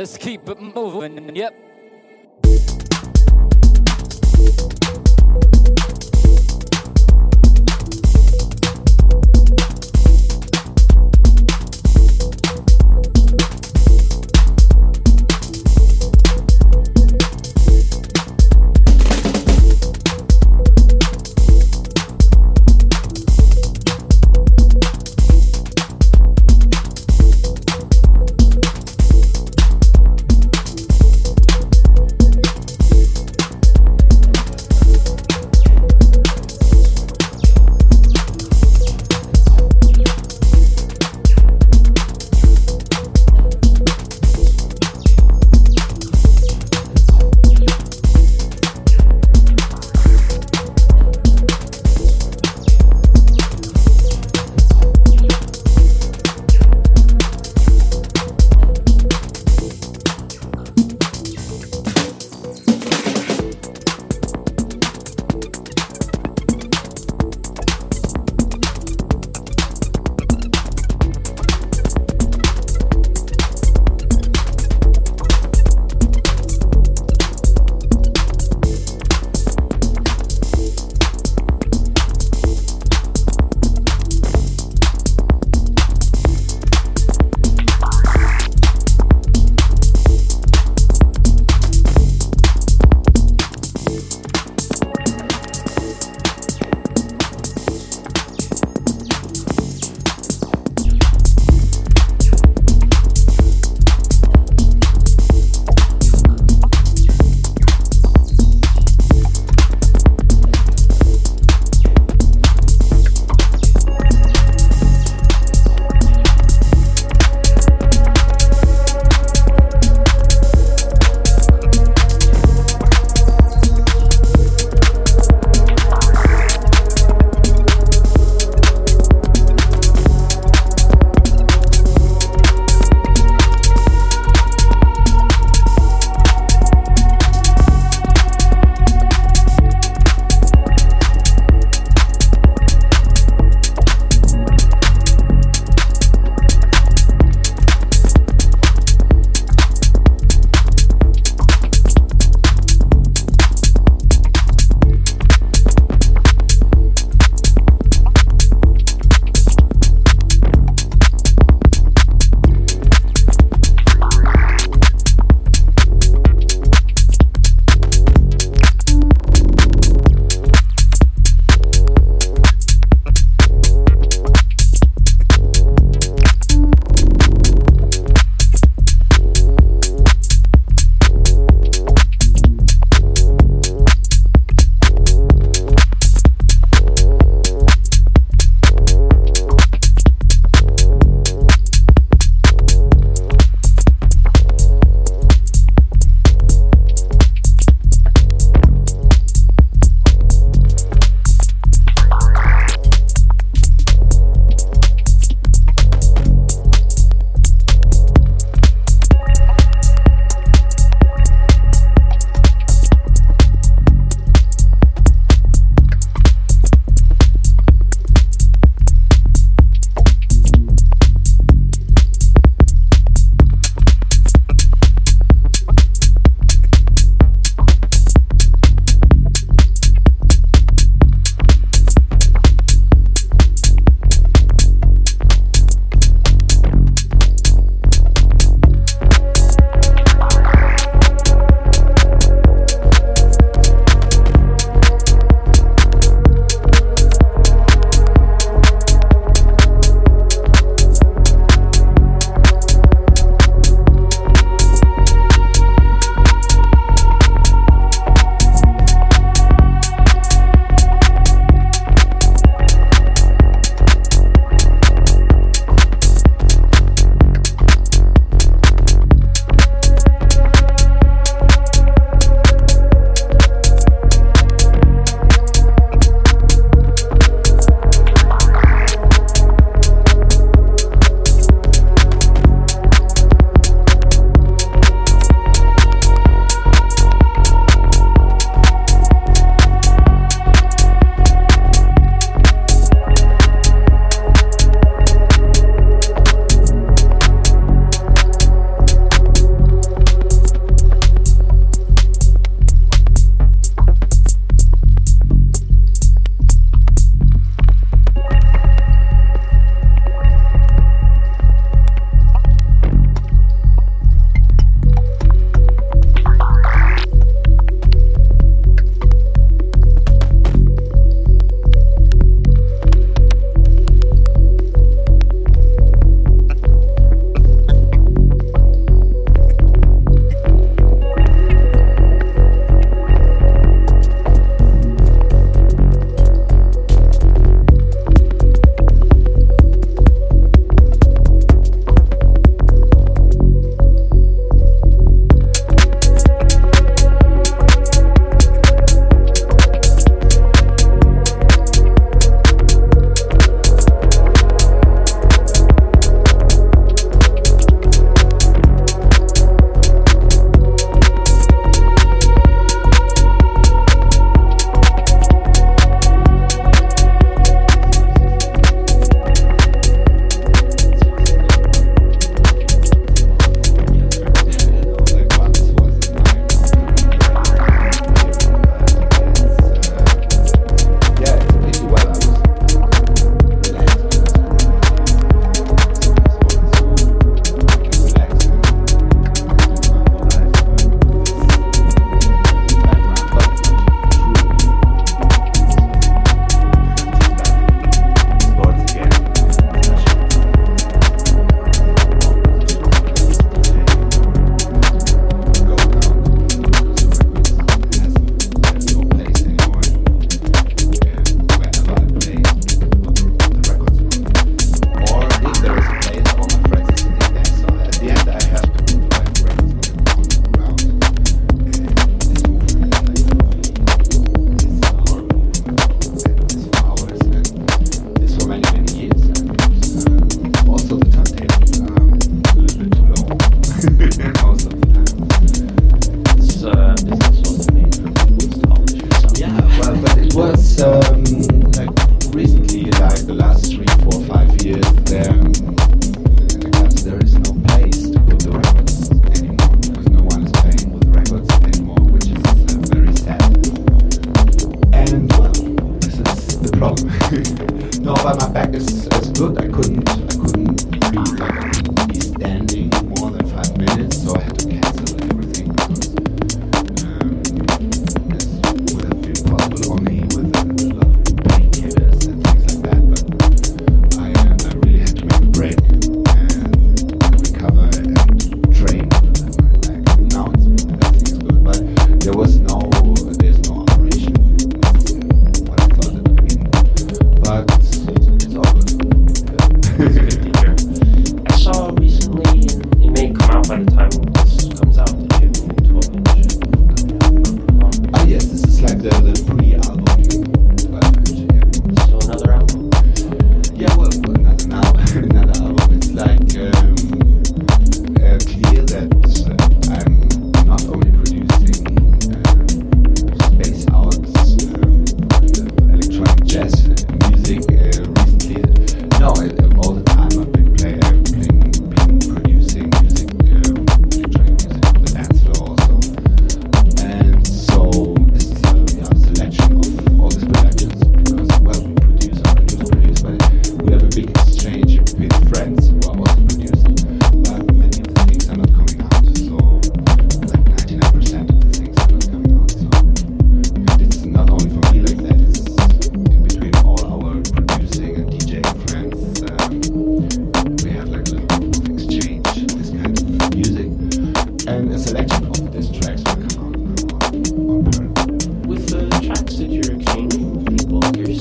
Let's keep it moving. Yep.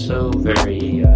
so very uh,